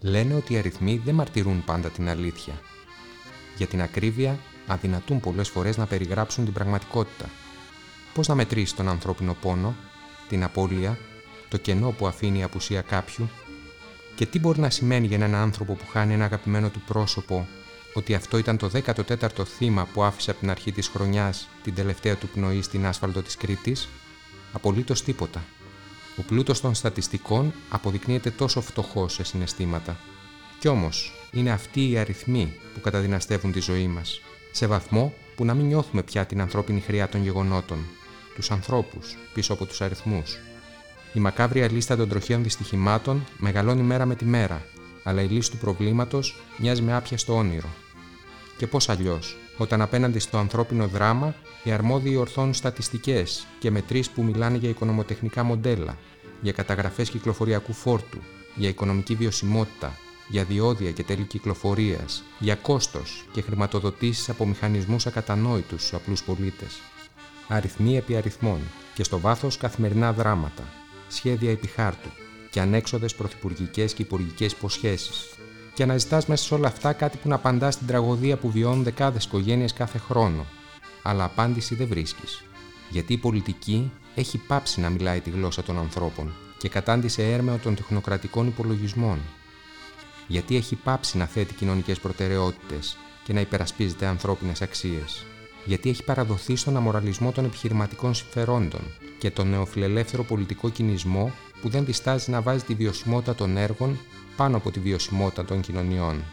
Λένε ότι οι αριθμοί δεν μαρτυρούν πάντα την αλήθεια. Για την ακρίβεια, αδυνατούν πολλές φορές να περιγράψουν την πραγματικότητα. Πώς να μετρήσεις τον ανθρώπινο πόνο, την απώλεια, το κενό που αφήνει η απουσία κάποιου και τι μπορεί να σημαίνει για έναν άνθρωπο που χάνει ένα αγαπημένο του πρόσωπο ότι αυτό ήταν το 14ο θύμα που άφησε από την αρχή της χρονιάς την τελευταία του πνοή στην άσφαλτο της Κρήτης; Απολύτως τίποτα. Ο πλούτος των στατιστικών αποδεικνύεται τόσο φτωχός σε συναισθήματα. Κι όμως, είναι αυτοί οι αριθμοί που καταδυναστεύουν τη ζωή μας, σε βαθμό που να μην νιώθουμε πια την ανθρώπινη χρειά των γεγονότων, τους ανθρώπους πίσω από τους αριθμούς. Η μακάβρια λίστα των τροχαίων δυστυχημάτων μεγαλώνει μέρα με τη μέρα, αλλά η λύση του προβλήματος μοιάζει με άπια στο όνειρο. Και πώς αλλιώς, όταν απέναντι στο ανθρώπινο δράμα οι αρμόδιοι ορθώνουν στατιστικές και μετρήσει που μιλάνε για οικονομοτεχνικά μοντέλα, για καταγραφές κυκλοφοριακού φόρτου, για οικονομική βιωσιμότητα, για διόδια και τέλη κυκλοφορίας, για κόστος και χρηματοδοτήσεις από μηχανισμούς ακατανόητους στους απλούς πολίτες. Αριθμοί επί αριθμών και στο βάθος καθημερινά δράματα, σχέδια επιχάρτου και ανέξοδες πρωθυπουργικές και υπουργικές υποσχέσεις. Και αναζητά μέσα σε όλα αυτά κάτι που να απαντάς στην τραγωδία που βιώνουν δεκάδες οικογένειες κάθε χρόνο. Αλλά απάντηση δεν βρίσκεις. Γιατί η πολιτική έχει πάψει να μιλάει τη γλώσσα των ανθρώπων και κατάντησε έρμεο των τεχνοκρατικών υπολογισμών. Γιατί έχει πάψει να θέτει κοινωνικές προτεραιότητες και να υπερασπίζεται ανθρώπινες αξίες γιατί έχει παραδοθεί στον αμοραλισμό των επιχειρηματικών συμφερόντων και τον νεοφιλελεύθερο πολιτικό κινησμό που δεν διστάζει να βάζει τη βιωσιμότητα των έργων πάνω από τη βιωσιμότητα των κοινωνιών.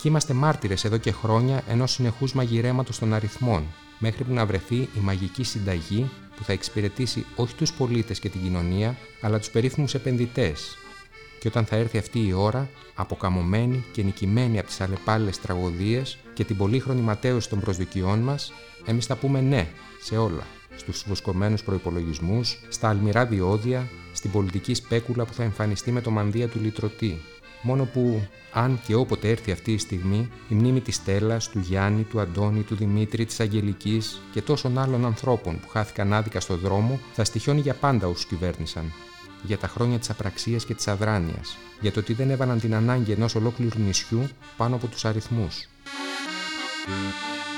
Και είμαστε μάρτυρες εδώ και χρόνια ενός συνεχούς μαγειρέματος των αριθμών, μέχρι που να βρεθεί η μαγική συνταγή που θα εξυπηρετήσει όχι τους πολίτες και την κοινωνία, αλλά τους περίφημους επενδυτές. Και όταν θα έρθει αυτή η ώρα, αποκαμωμένη και νικημένη από τις αλλεπάλληλες τραγωδίες και την πολύχρονη ματέωση των προσδοκιών μας, εμείς θα πούμε ναι σε όλα. Στους βοσκομένου προπολογισμού, στα αλμυρά διόδια, στην πολιτική σπέκουλα που θα εμφανιστεί με το μανδύα του λυτρωτή. Μόνο που, αν και όποτε έρθει αυτή η στιγμή, η μνήμη της Στέλλας, του Γιάννη, του Αντώνη, του Δημήτρη, της Αγγελικής και τόσων άλλων ανθρώπων που χάθηκαν άδικα στο δρόμο, θα στοιχιώνει για πάντα όσους κυβέρνησαν. Για τα χρόνια της απραξίας και της αδράνειας, για το ότι δεν έβαλαν την ανάγκη ενός ολόκληρου νησιού πάνω από τους αριθμούς. Thank you.